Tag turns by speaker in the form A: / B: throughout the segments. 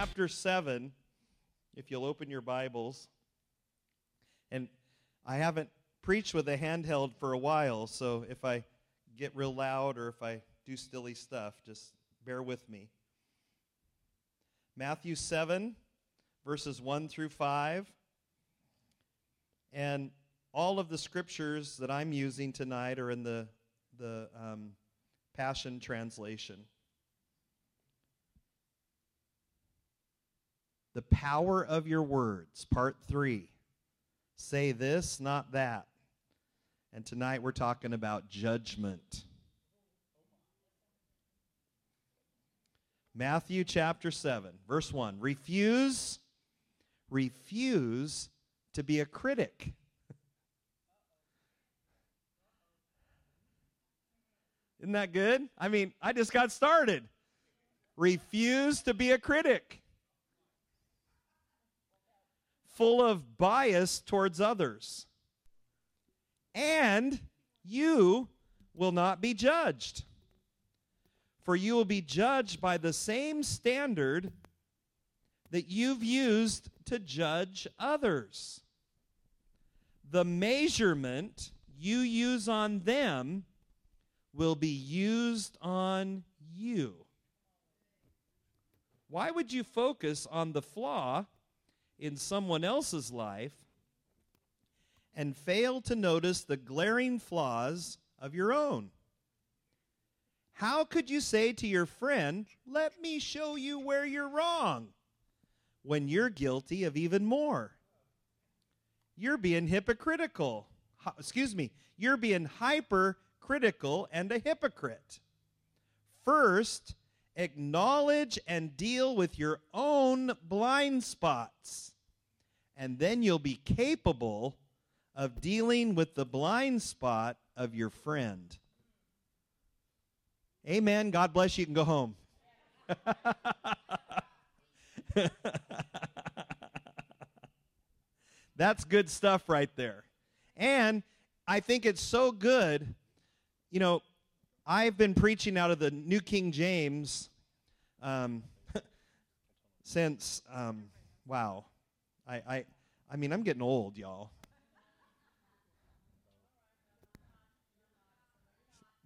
A: chapter 7, if you'll open your Bibles. And I haven't preached with a handheld for a while, so if I get real loud or if I do silly stuff, just bear with me. Matthew 7, verses 1 through 5. And all of the scriptures that I'm using tonight are in the, the um, Passion Translation. The power of your words, part three. Say this, not that. And tonight we're talking about judgment. Matthew chapter 7, verse 1. Refuse, refuse to be a critic. Isn't that good? I mean, I just got started. Refuse to be a critic. Full of bias towards others. And you will not be judged. For you will be judged by the same standard that you've used to judge others. The measurement you use on them will be used on you. Why would you focus on the flaw in someone else's life and fail to notice the glaring flaws of your own? How could you say to your friend, Let me show you where you're wrong, when you're guilty of even more? You're being hypocritical. Excuse me, you're being hypercritical and a hypocrite. First, acknowledge and deal with your own blind spots, and then you'll be capable of dealing with the blind spot of your friend. Amen. God bless you. You can go home. That's good stuff right there. And I think it's so good you know, I've been preaching out of the New King James um, since, um, wow. I, I, I mean, I'm getting old, y'all.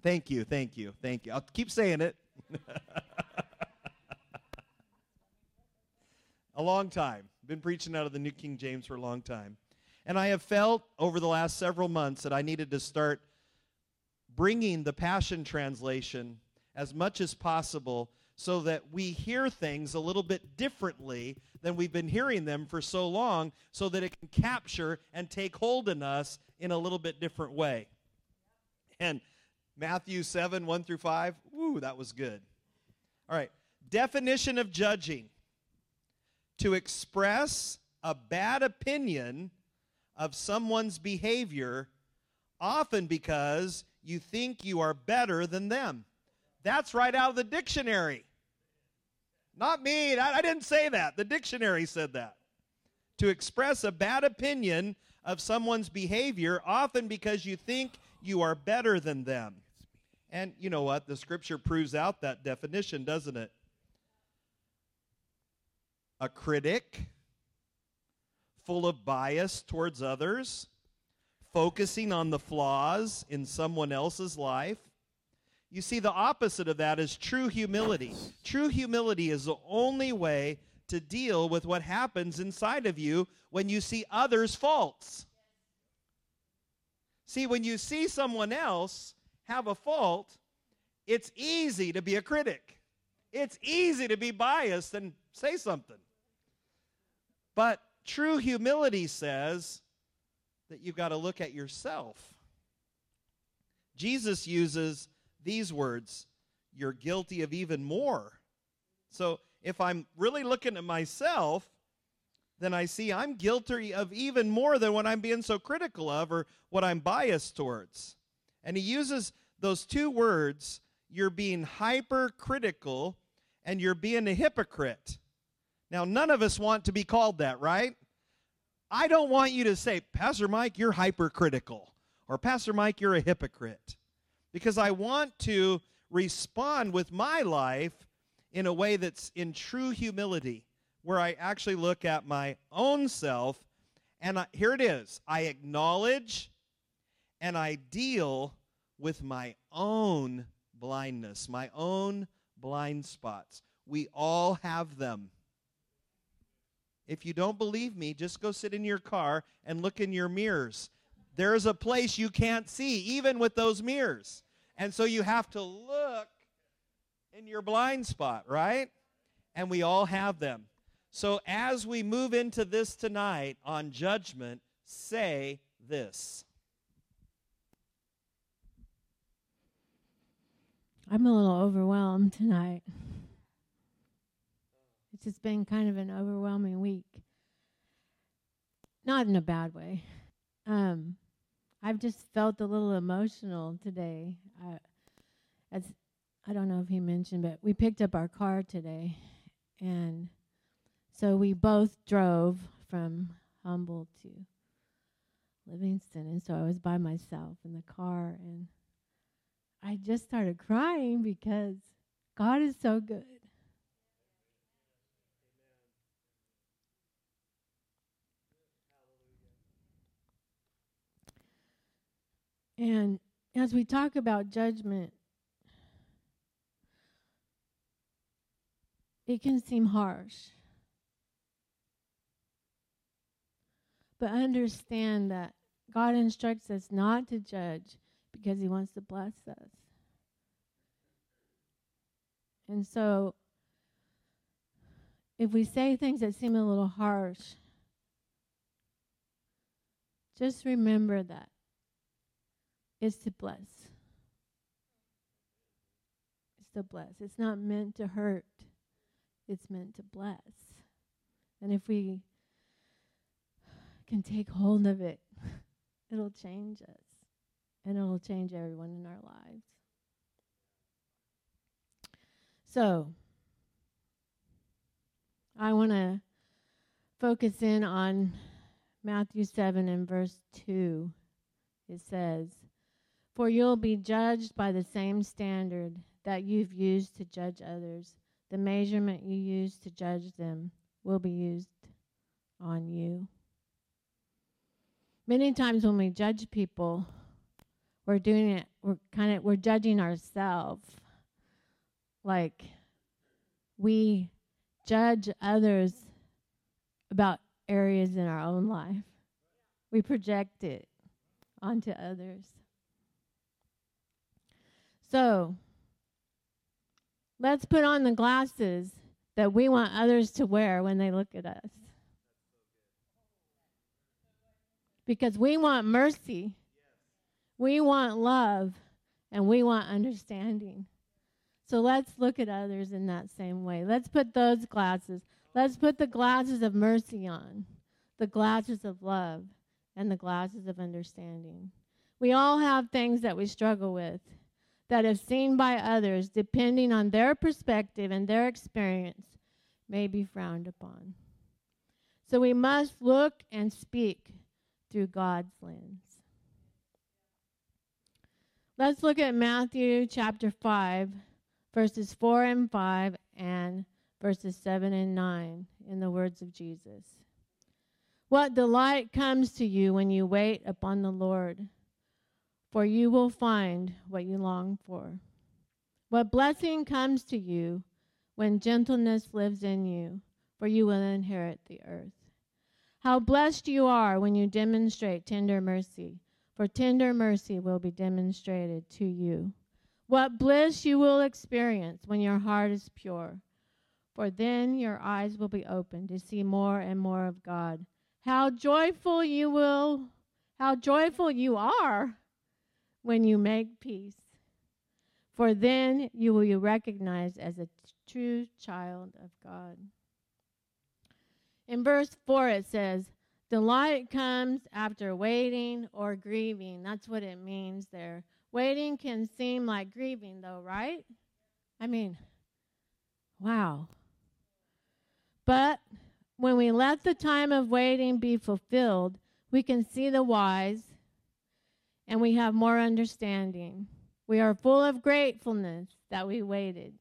A: Thank you, thank you, thank you. I'll keep saying it. a long time. Been preaching out of the New King James for a long time. And I have felt over the last several months that I needed to start bringing the Passion Translation as much as possible so that we hear things a little bit differently than we've been hearing them for so long, so that it can capture and take hold in us in a little bit different way. And Matthew 7, 1 through 5, woo, that was good. All right, definition of judging to express a bad opinion of someone's behavior, often because you think you are better than them. That's right out of the dictionary. Not me. I, didn't say that. The dictionary said that. To express a bad opinion of someone's behavior, often because you think you are better than them. And you know what? The scripture proves out that definition, doesn't it? A critic, full of bias towards others, focusing on the flaws in someone else's life. You see, the opposite of that is true humility. True humility is the only way to deal with what happens inside of you when you see others' faults. See, when you see someone else have a fault, it's easy to be a critic. It's easy to be biased and say something. But true humility says, that you've got to look at yourself. Jesus uses these words you're guilty of even more. So if I'm really looking at myself, then I see I'm guilty of even more than what I'm being so critical of or what I'm biased towards. And he uses those two words you're being hypercritical and you're being a hypocrite. Now, none of us want to be called that, right? I don't want you to say, Pastor Mike, you're hypercritical, or Pastor Mike, you're a hypocrite. Because I want to respond with my life in a way that's in true humility. where I actually look at my own self, and I, here it is I acknowledge and I deal with my own blindness, my own blind spots. We all have them. If you don't believe me, just go sit in your car and look in your mirrors. There's a place you can't see, even with those mirrors. And so you have to look in your blind spot, right? And we all have them. So as we move into this tonight on judgment, say this.
B: I'm a little overwhelmed tonight. It's just been kind of an overwhelming week. Not in a bad way. Um, I've just felt a little emotional today. I, as I don't know if he mentioned, but we picked up our car today, and so we both drove from Humble to Livingston, and so I was by myself in the car, and I just started crying because God is so good. And as we talk about judgment, it can seem harsh. But understand that God instructs us not to judge because he wants to bless us. And so, if we say things that seem a little harsh, just remember that it's to bless. It's to bless. It's not meant to hurt, it's meant to bless. And if we can take hold of it, it'll change us and it'll change everyone in our lives. So, I want to focus in on Matthew 7 and verse 2. It says, For you'll be judged by the same standard that you've used to judge others. The measurement you use to judge them will be used on you. Many times when we judge people, we're doing it we're kind of we're judging ourselves like we judge others about areas in our own life we project it onto others so let's put on the glasses that we want others to wear when they look at us. Because we want mercy. We want love. And we want understanding. So let's look at others in that same way. Let's put those glasses, let's put the glasses of mercy on, the glasses of love, and the glasses of understanding. We all have things that we struggle with that, if seen by others, depending on their perspective and their experience, may be frowned upon. So we must look and speak through God's lens. Let's look at Matthew chapter 5, verses 4 and 5, and verses 7 and 9 in the words of Jesus. What delight comes to you when you wait upon the Lord, for you will find what you long for. What blessing comes to you when gentleness lives in you, for you will inherit the earth. How blessed you are when you demonstrate tender mercy for tender mercy will be demonstrated to you. What bliss you will experience when your heart is pure, for then your eyes will be opened to see more and more of God. How joyful you will, how joyful you are when you make peace, for then you will be recognized as a true child of God. In verse 4, it says, Delight comes after waiting or grieving. That's what it means there. Waiting can seem like grieving, though, right? I mean, wow. But when we let the time of waiting be fulfilled, we can see the wise and we have more understanding. We are full of gratefulness that we waited.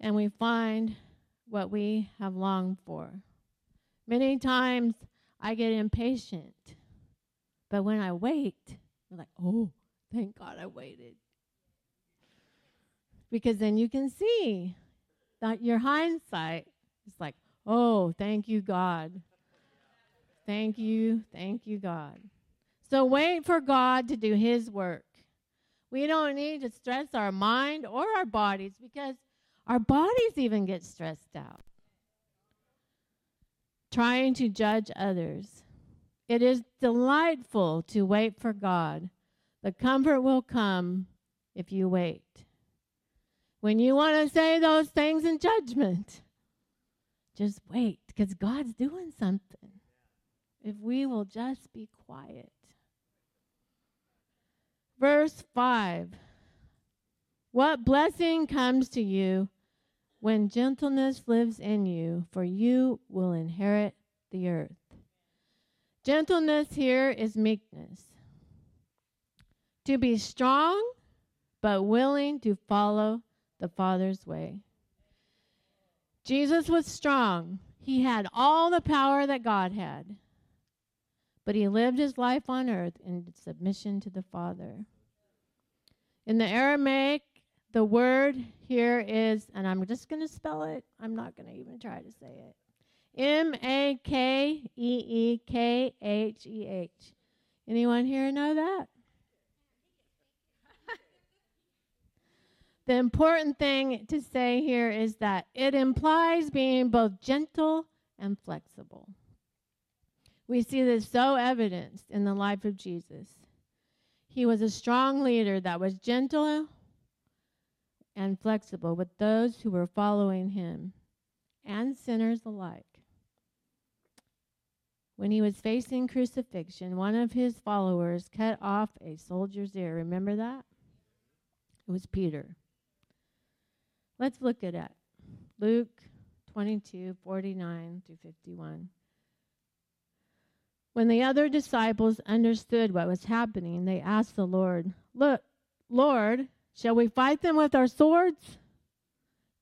B: And we find what we have longed for. Many times I get impatient, but when I wait, I'm like, oh, thank God I waited. Because then you can see that your hindsight is like, oh, thank you, God. Thank you, thank you, God. So wait for God to do His work. We don't need to stress our mind or our bodies because our bodies even get stressed out. Trying to judge others. It is delightful to wait for God. The comfort will come if you wait. When you want to say those things in judgment, just wait because God's doing something. If we will just be quiet. Verse 5 What blessing comes to you when gentleness lives in you, for you will inherit the earth. Gentleness here is meekness. To be strong, but willing to follow the Father's way. Jesus was strong. He had all the power that God had. But he lived his life on earth in submission to the Father. In the Aramaic, the word here is, and I'm just going to spell it, I'm not going to even try to say it M A K E E K H E H. Anyone here know that? the important thing to say here is that it implies being both gentle and flexible. We see this so evidenced in the life of Jesus. He was a strong leader that was gentle and flexible with those who were following him and sinners alike. When he was facing crucifixion, one of his followers cut off a soldier's ear. Remember that? It was Peter. Let's look at it. Luke 22 49 through 51. When the other disciples understood what was happening, they asked the Lord, Look, Lord, Shall we fight them with our swords?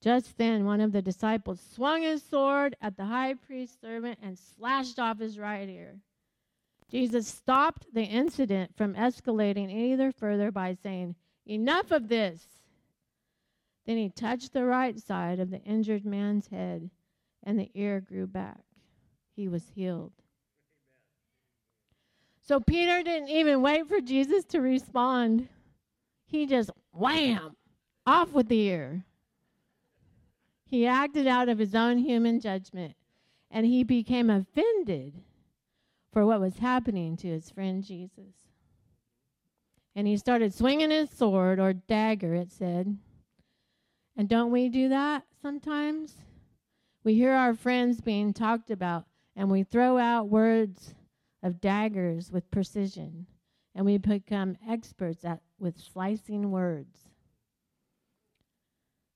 B: Just then, one of the disciples swung his sword at the high priest's servant and slashed off his right ear. Jesus stopped the incident from escalating either further by saying, Enough of this! Then he touched the right side of the injured man's head, and the ear grew back. He was healed. So Peter didn't even wait for Jesus to respond. He just wham, off with the ear. He acted out of his own human judgment and he became offended for what was happening to his friend Jesus. And he started swinging his sword or dagger, it said. And don't we do that sometimes? We hear our friends being talked about and we throw out words of daggers with precision and we become experts at with slicing words.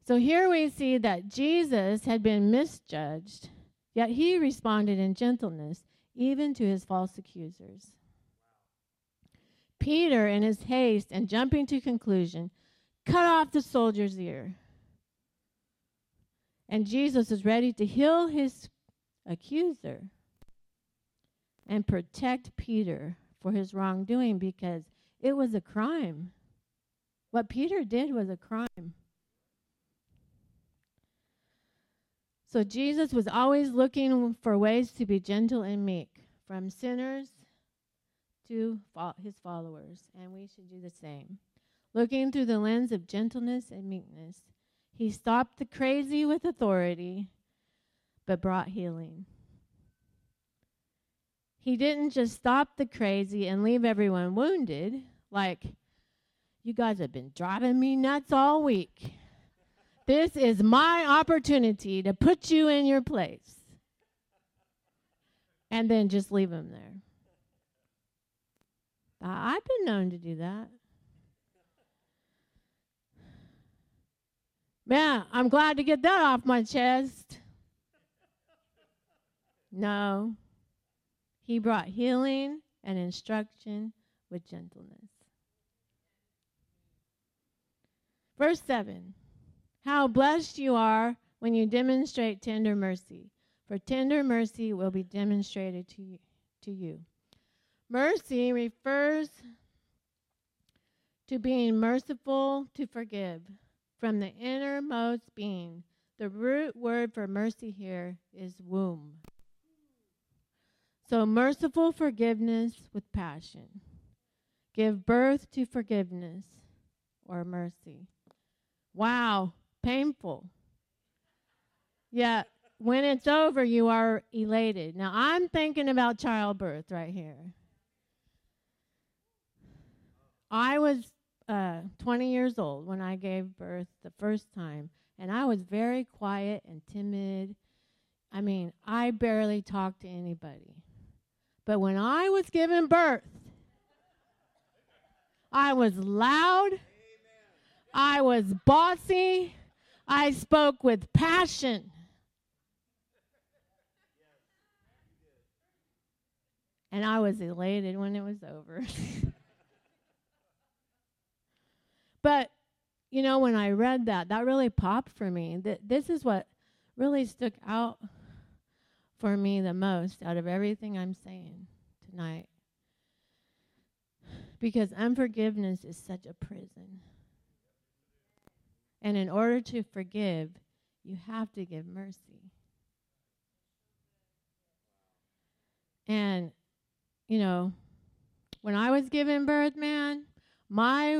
B: So here we see that Jesus had been misjudged, yet he responded in gentleness even to his false accusers. Peter, in his haste and jumping to conclusion, cut off the soldier's ear. And Jesus is ready to heal his accuser and protect Peter for his wrongdoing because it was a crime. What Peter did was a crime. So Jesus was always looking for ways to be gentle and meek, from sinners to his followers, and we should do the same. Looking through the lens of gentleness and meekness, he stopped the crazy with authority, but brought healing. He didn't just stop the crazy and leave everyone wounded, like, you guys have been driving me nuts all week. This is my opportunity to put you in your place. And then just leave them there. Uh, I've been known to do that. Man, I'm glad to get that off my chest. No. He brought healing and instruction with gentleness. Verse 7 How blessed you are when you demonstrate tender mercy, for tender mercy will be demonstrated to you. To you. Mercy refers to being merciful to forgive from the innermost being. The root word for mercy here is womb. So, merciful forgiveness with passion. Give birth to forgiveness or mercy. Wow, painful. Yeah, when it's over, you are elated. Now, I'm thinking about childbirth right here. I was uh, 20 years old when I gave birth the first time, and I was very quiet and timid. I mean, I barely talked to anybody. But when I was given birth, I was loud. I was bossy. I spoke with passion. And I was elated when it was over. but, you know, when I read that, that really popped for me. That this is what really stuck out for me the most out of everything I'm saying tonight. Because unforgiveness is such a prison. And in order to forgive, you have to give mercy. And, you know, when I was giving birth, man, my,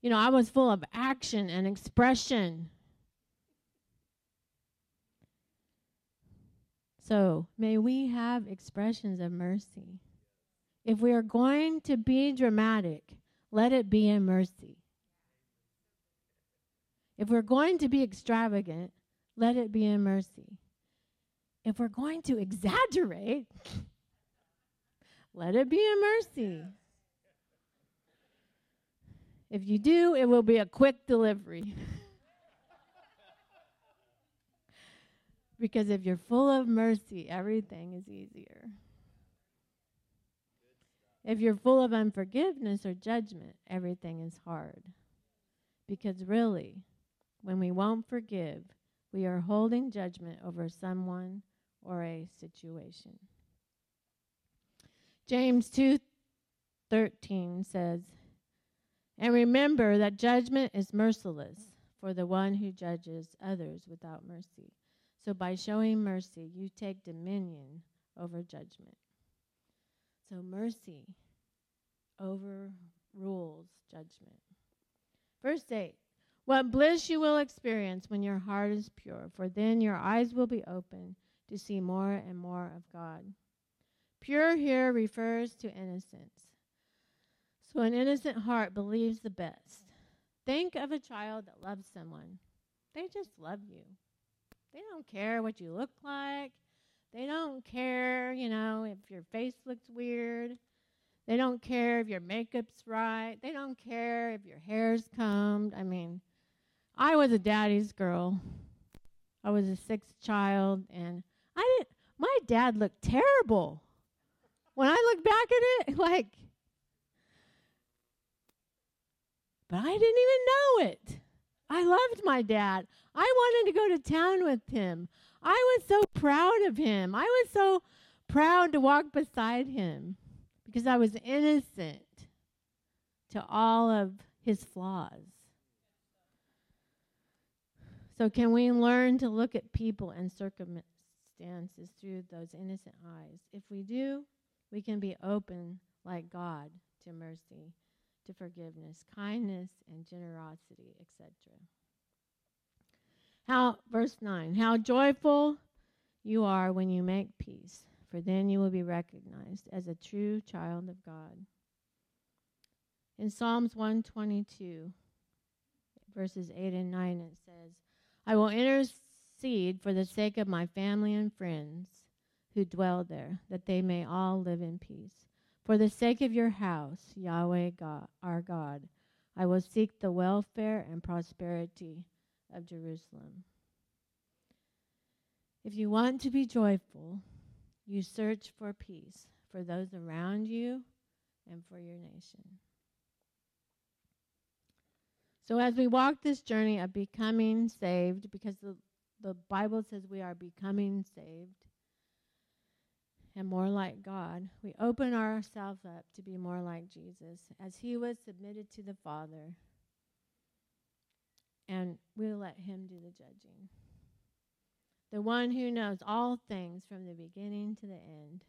B: you know, I was full of action and expression. So may we have expressions of mercy. If we are going to be dramatic, let it be in mercy. If we're going to be extravagant, let it be in mercy. If we're going to exaggerate, let it be in mercy. If you do, it will be a quick delivery. because if you're full of mercy, everything is easier. If you're full of unforgiveness or judgment, everything is hard. Because really, when we won't forgive, we are holding judgment over someone or a situation. James 2:13 says, "And remember that judgment is merciless for the one who judges others without mercy. So by showing mercy, you take dominion over judgment." So mercy overrules judgment. Verse 8 What bliss you will experience when your heart is pure, for then your eyes will be open to see more and more of God. Pure here refers to innocence. So an innocent heart believes the best. Think of a child that loves someone. They just love you. They don't care what you look like. They don't care, you know, if your face looks weird. They don't care if your makeup's right. They don't care if your hair's combed. I mean, I was a daddy's girl. I was a sixth child, and I didn't. My dad looked terrible. When I look back at it, like, but I didn't even know it. I loved my dad. I wanted to go to town with him. I was so proud of him. I was so proud to walk beside him because I was innocent to all of his flaws. So, can we learn to look at people and circumstances through those innocent eyes? If we do, we can be open like God to mercy, to forgiveness, kindness, and generosity, etc. How verse 9, how joyful you are when you make peace, for then you will be recognized as a true child of God. In Psalms 122, verses 8 and 9, it says, I will intercede for the sake of my family and friends who dwell there, that they may all live in peace. For the sake of your house, Yahweh God, our God, I will seek the welfare and prosperity of Jerusalem. If you want to be joyful, you search for peace for those around you and for your nation. So, as we walk this journey of becoming saved, because the, the Bible says we are becoming saved and more like God, we open ourselves up to be more like Jesus as he was submitted to the Father. And we let him do the judging. The one who knows all things from the beginning to the end.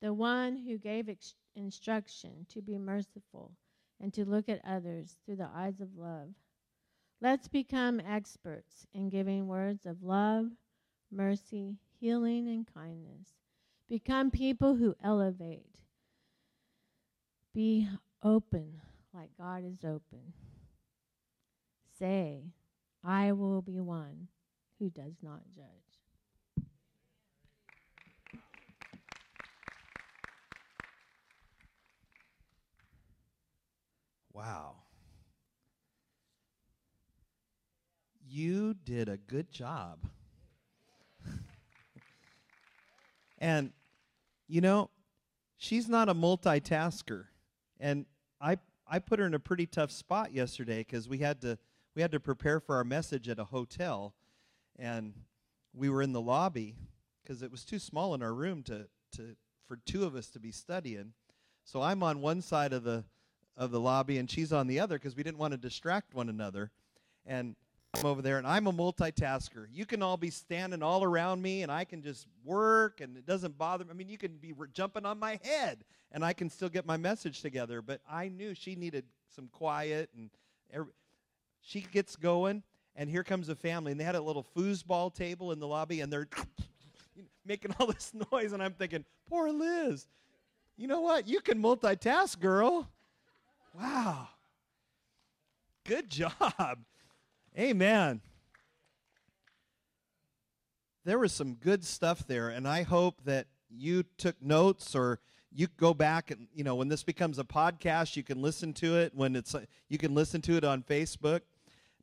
B: The one who gave ex- instruction to be merciful and to look at others through the eyes of love. Let's become experts in giving words of love, mercy, healing, and kindness. Become people who elevate. Be open like God is open. Say, I will be one who does not judge.
A: Wow. You did a good job. and, you know, she's not a multitasker. And I, I put her in a pretty tough spot yesterday because we had to we had to prepare for our message at a hotel, and we were in the lobby because it was too small in our room to, to for two of us to be studying. So I'm on one side of the of the lobby and she's on the other because we didn't want to distract one another. And I'm over there and I'm a multitasker. You can all be standing all around me and I can just work and it doesn't bother me. I mean, you can be jumping on my head and I can still get my message together. But I knew she needed some quiet and every, she gets going and here comes a family and they had a little foosball table in the lobby and they're making all this noise and I'm thinking, poor Liz. You know what? You can multitask, girl. Wow. Good job. Amen. There was some good stuff there, and I hope that you took notes or you go back and you know when this becomes a podcast you can listen to it when it's you can listen to it on facebook.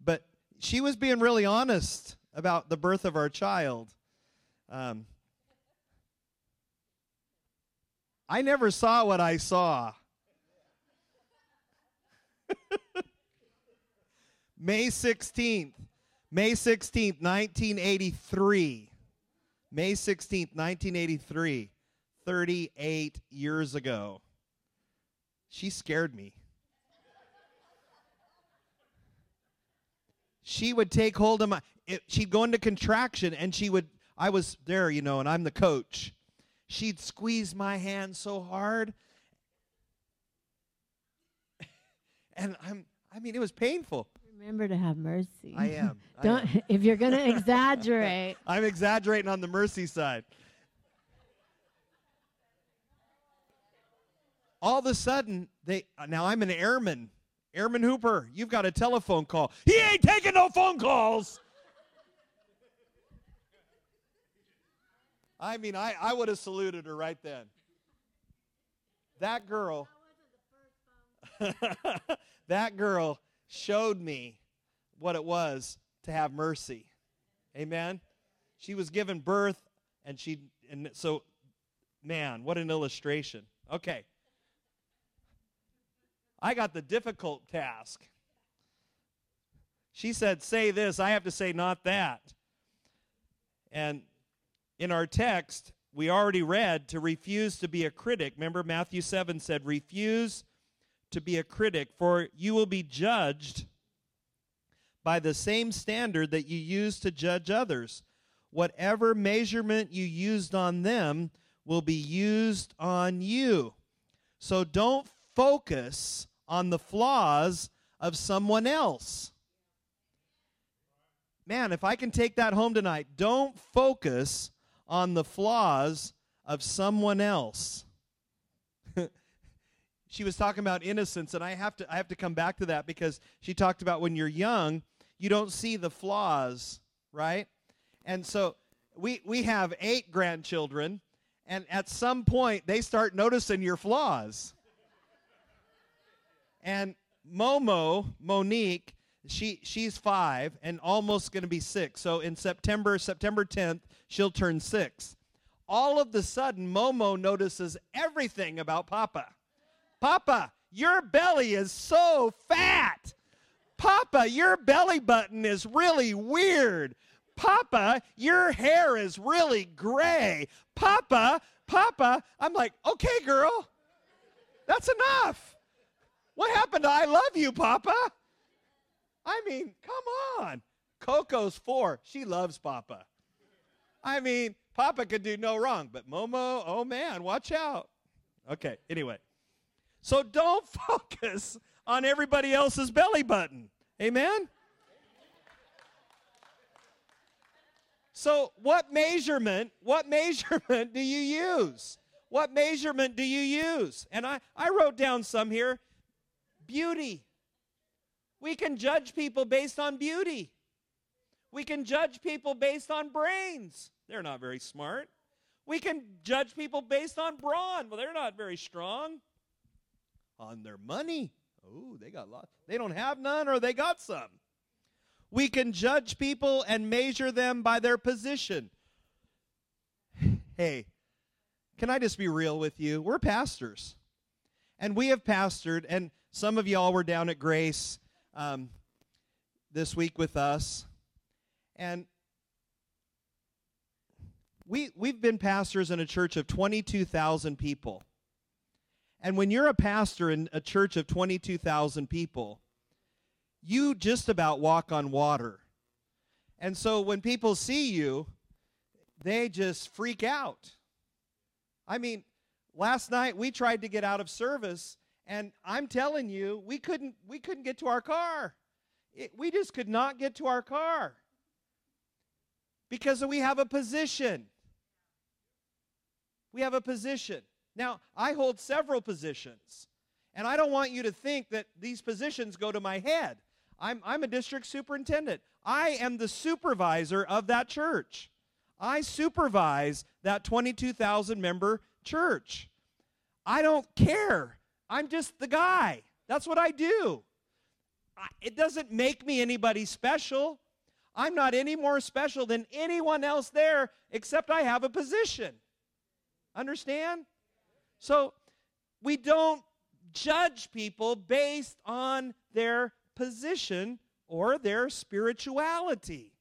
A: But she was being really honest about the birth of our child. Um, i never saw what i saw May 16th, May 16th, 1983. May 16th, 1983, 38 years ago. She scared me. She would take hold of my, it, she'd go into contraction and she would, I was there, you know, and I'm the coach. She'd squeeze my hand so hard. And I'm, I mean, it was painful.
B: Remember to have mercy.
A: I am. I
B: Don't
A: am.
B: if you're going to exaggerate.
A: I'm exaggerating on the mercy side. All of a sudden, they uh, now I'm an airman. Airman Hooper, you've got a telephone call. He ain't taking no phone calls. I mean, I, I would have saluted her right then. That girl. that girl showed me what it was to have mercy. Amen. She was given birth and she and so man, what an illustration. Okay. I got the difficult task. She said, "Say this." I have to say not that. And in our text, we already read to refuse to be a critic. Remember Matthew 7 said, "Refuse to be a critic, for you will be judged by the same standard that you use to judge others. Whatever measurement you used on them will be used on you. So don't focus on the flaws of someone else. Man, if I can take that home tonight, don't focus on the flaws of someone else she was talking about innocence and i have to i have to come back to that because she talked about when you're young you don't see the flaws right? And so we we have eight grandchildren and at some point they start noticing your flaws. And momo monique she she's five and almost going to be six. So in september september 10th she'll turn six. All of the sudden momo notices everything about papa Papa, your belly is so fat. Papa, your belly button is really weird. Papa, your hair is really gray. Papa, Papa. I'm like, okay, girl, that's enough. What happened to I love you, Papa? I mean, come on. Coco's four. She loves Papa. I mean, Papa could do no wrong, but Momo, oh man, watch out. Okay, anyway. So don't focus on everybody else's belly button. Amen? So, what measurement, what measurement do you use? What measurement do you use? And I, I wrote down some here. Beauty. We can judge people based on beauty. We can judge people based on brains. They're not very smart. We can judge people based on brawn. Well, they're not very strong. On their money. Oh, they got lots. They don't have none or they got some. We can judge people and measure them by their position. Hey, can I just be real with you? We're pastors. And we have pastored, and some of y'all were down at Grace um, this week with us. And we, we've been pastors in a church of 22,000 people. And when you're a pastor in a church of 22,000 people, you just about walk on water. And so when people see you, they just freak out. I mean, last night we tried to get out of service and I'm telling you, we couldn't we couldn't get to our car. It, we just could not get to our car. Because we have a position. We have a position. Now, I hold several positions, and I don't want you to think that these positions go to my head. I'm, I'm a district superintendent. I am the supervisor of that church. I supervise that 22,000 member church. I don't care. I'm just the guy. That's what I do. I, it doesn't make me anybody special. I'm not any more special than anyone else there except I have a position. Understand? So we don't judge people based on their position or their spirituality.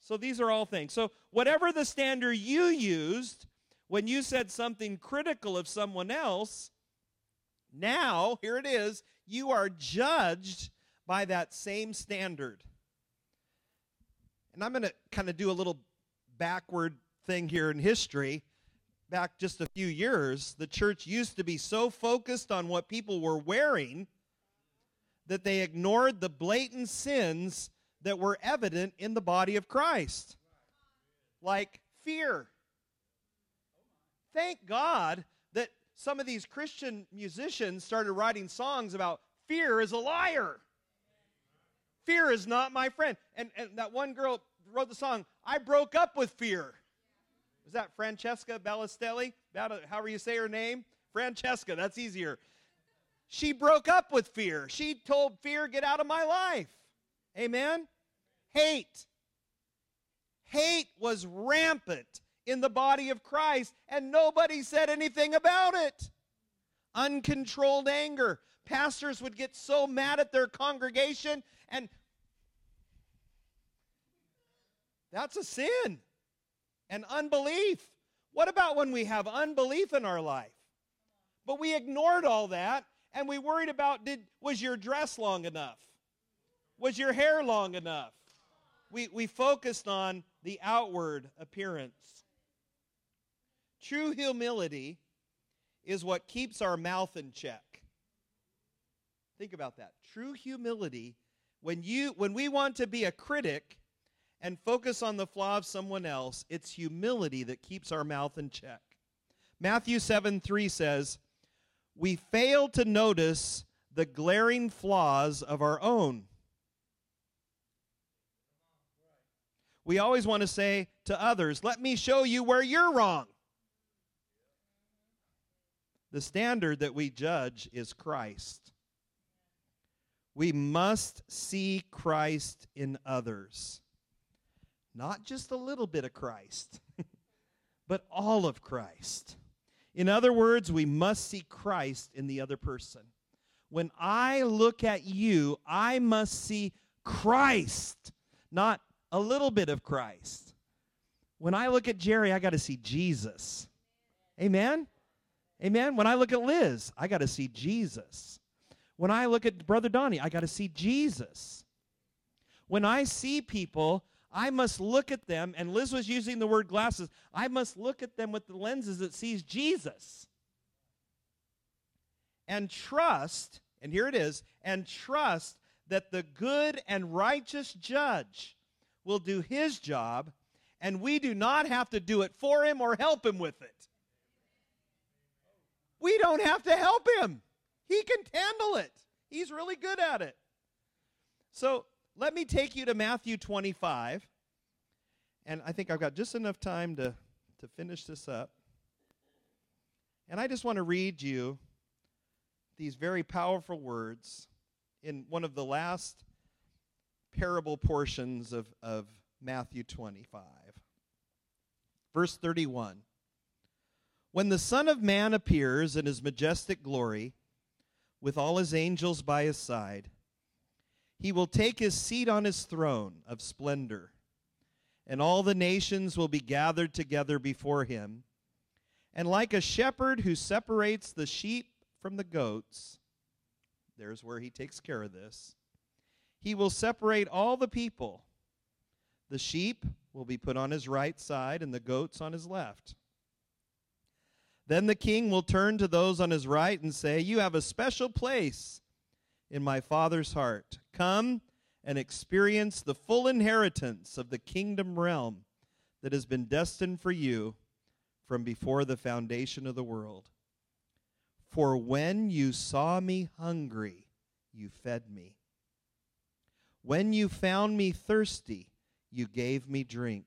A: So these are all things. So whatever the standard you used when you said something critical of someone else, now, here it is, you are judged by that same standard. And I'm going to kind of do a little backward thing here in history back just a few years, the church used to be so focused on what people were wearing that they ignored the blatant sins that were evident in the body of Christ, like fear. Thank God that some of these Christian musicians started writing songs about fear is a liar. Fear is not my friend. And, and that one girl wrote the song, I broke up with fear. Is that Francesca Ballestelli? However you say her name? Francesca, that's easier. She broke up with fear. She told fear, get out of my life. Amen? Hate. Hate was rampant in the body of Christ, and nobody said anything about it. Uncontrolled anger. Pastors would get so mad at their congregation, and that's a sin and unbelief. What about when we have unbelief in our life? But we ignored all that and we worried about did was your dress long enough? Was your hair long enough? We, we focused on the outward appearance. True humility is what keeps our mouth in check. Think about that. True humility, when you when we want to be a critic, and focus on the flaw of someone else, it's humility that keeps our mouth in check. Matthew 7 3 says, We fail to notice the glaring flaws of our own. We always want to say to others, Let me show you where you're wrong. The standard that we judge is Christ. We must see Christ in others. Not just a little bit of Christ, but all of Christ. In other words, we must see Christ in the other person. When I look at you, I must see Christ, not a little bit of Christ. When I look at Jerry, I got to see Jesus. Amen? Amen? When I look at Liz, I got to see Jesus. When I look at Brother Donnie, I got to see Jesus. When I see people, I must look at them, and Liz was using the word glasses. I must look at them with the lenses that sees Jesus. And trust, and here it is, and trust that the good and righteous judge will do his job, and we do not have to do it for him or help him with it. We don't have to help him. He can handle it. He's really good at it. So let me take you to Matthew 25. And I think I've got just enough time to, to finish this up. And I just want to read you these very powerful words in one of the last parable portions of, of Matthew 25. Verse 31 When the Son of Man appears in his majestic glory, with all his angels by his side. He will take his seat on his throne of splendor, and all the nations will be gathered together before him. And like a shepherd who separates the sheep from the goats, there's where he takes care of this, he will separate all the people. The sheep will be put on his right side, and the goats on his left. Then the king will turn to those on his right and say, You have a special place in my Father's heart. Come and experience the full inheritance of the kingdom realm that has been destined for you from before the foundation of the world. For when you saw me hungry, you fed me. When you found me thirsty, you gave me drink.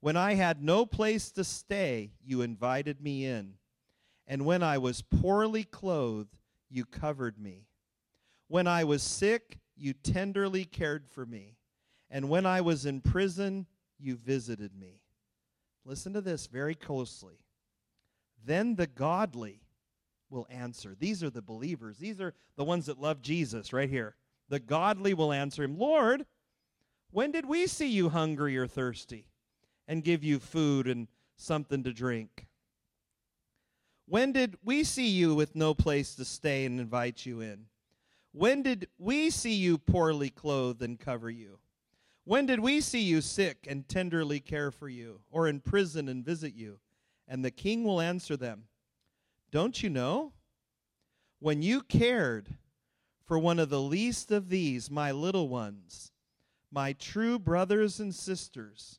A: When I had no place to stay, you invited me in. And when I was poorly clothed, you covered me. When I was sick, you tenderly cared for me. And when I was in prison, you visited me. Listen to this very closely. Then the godly will answer. These are the believers. These are the ones that love Jesus right here. The godly will answer him, Lord, when did we see you hungry or thirsty? and give you food and something to drink? When did we see you with no place to stay and invite you in? When did we see you poorly clothed and cover you? When did we see you sick and tenderly care for you, or in prison and visit you? And the king will answer them Don't you know? When you cared for one of the least of these, my little ones, my true brothers and sisters,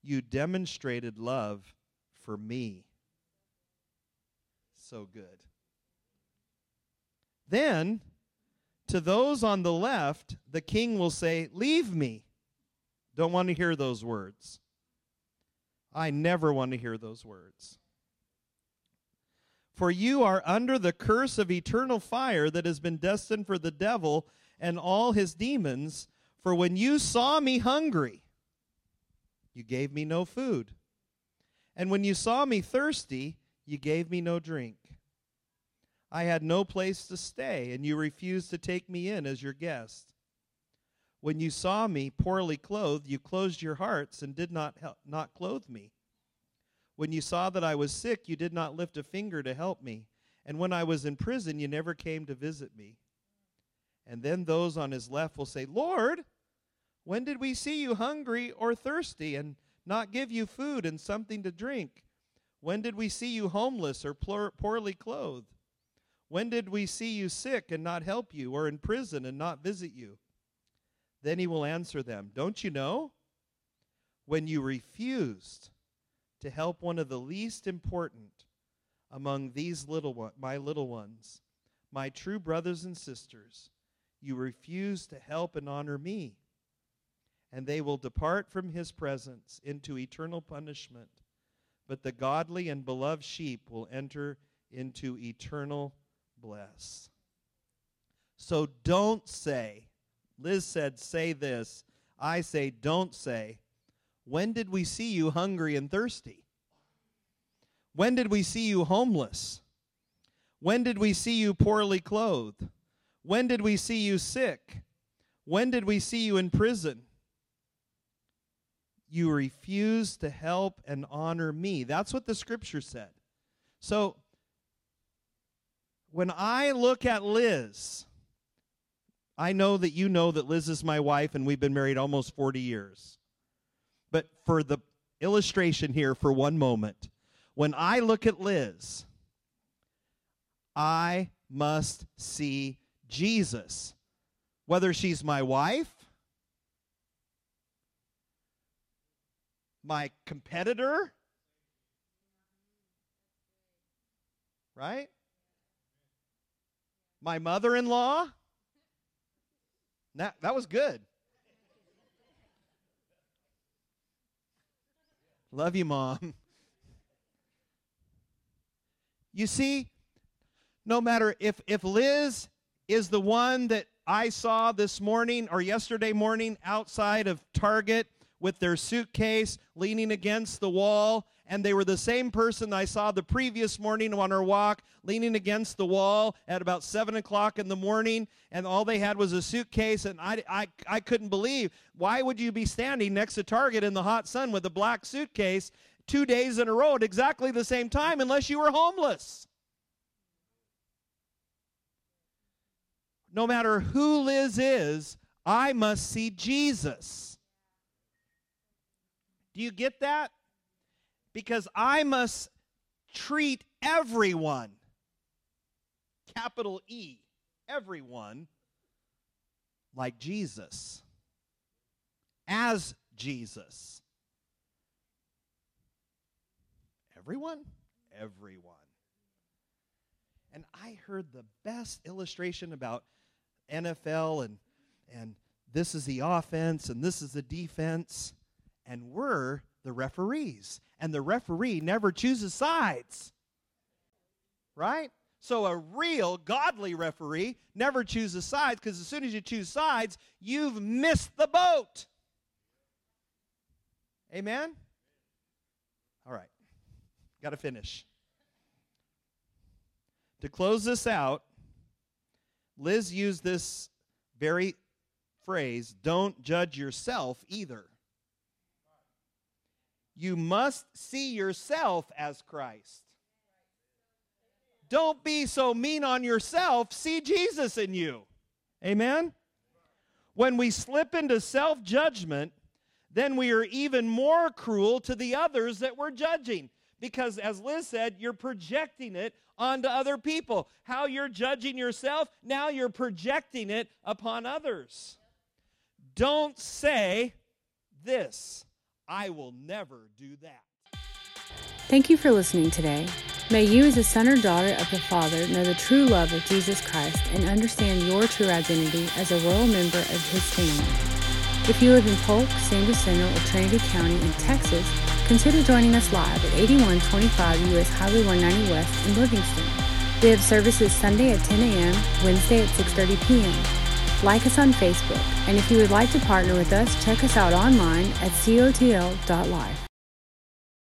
A: you demonstrated love for me. So good. Then, to those on the left, the king will say, Leave me. Don't want to hear those words. I never want to hear those words. For you are under the curse of eternal fire that has been destined for the devil and all his demons. For when you saw me hungry, you gave me no food. And when you saw me thirsty, you gave me no drink. I had no place to stay, and you refused to take me in as your guest. When you saw me poorly clothed, you closed your hearts and did not help, not clothe me. When you saw that I was sick, you did not lift a finger to help me. And when I was in prison, you never came to visit me. And then those on his left will say, Lord, when did we see you hungry or thirsty and not give you food and something to drink? When did we see you homeless or poorly clothed? When did we see you sick and not help you, or in prison and not visit you? Then he will answer them Don't you know? When you refused to help one of the least important among these little my little ones, my true brothers and sisters, you refused to help and honor me and they will depart from his presence into eternal punishment. But the godly and beloved sheep will enter into eternal bless. So don't say, Liz said, say this. I say, don't say, when did we see you hungry and thirsty? When did we see you homeless? When did we see you poorly clothed? When did we see you sick? When did we see you in prison? you refuse to help and honor me. That's what the scripture said. So when I look at Liz, I know that you know that Liz is my wife and we've been married almost 40 years. But for the illustration here for one moment, when I look at Liz, I must see Jesus. Whether she's my wife, my competitor, right? My mother in law. That, that was good. Love you, Mom. You see, no matter if, if Liz is the one that I saw this morning or yesterday morning outside of Target with their suitcase leaning against the wall, and they were the same person I saw the previous morning on our walk leaning against the wall at about 7 o'clock in the morning, and all they had was a suitcase, and I, I, I couldn't believe why would you be standing next to Target in the hot sun with a black suitcase two days in a row at exactly the same time unless you were homeless? No matter who Liz is, I must see Jesus. Do you get that? Because I must treat everyone, capital E, everyone, like Jesus, as Jesus. Everyone? Everyone. And I heard the best illustration about NFL and and this is the offense and this is the defense and we're the referees. And the referee never chooses sides. Right? So a real godly referee never chooses sides because as soon as you choose sides, you've missed the boat. Amen? All right. Got to finish. To close this out, Liz used this very phrase don't judge yourself either you must see yourself as Christ. Don't be so mean on yourself. See Jesus in you. Amen? When we slip into self judgment, then we are even more cruel to the others that we're judging. Because, as Liz said, you're projecting it onto other people. How you're judging yourself, now you're projecting it upon others. Don't say this I will never do that.
C: Thank you for listening today. May you, as a son or daughter of the Father, know the true love of Jesus Christ and understand your true identity as a royal member of His family. If you live in Polk, San Jacinto, or Trinity County in Texas, consider joining us live at 8125 U.S. Highway 190 West in Livingston. We have services Sunday at 10 a.m., Wednesday at 6.30 p.m. Like us on Facebook, and if you would like to partner with us, check us out online at cotl.life.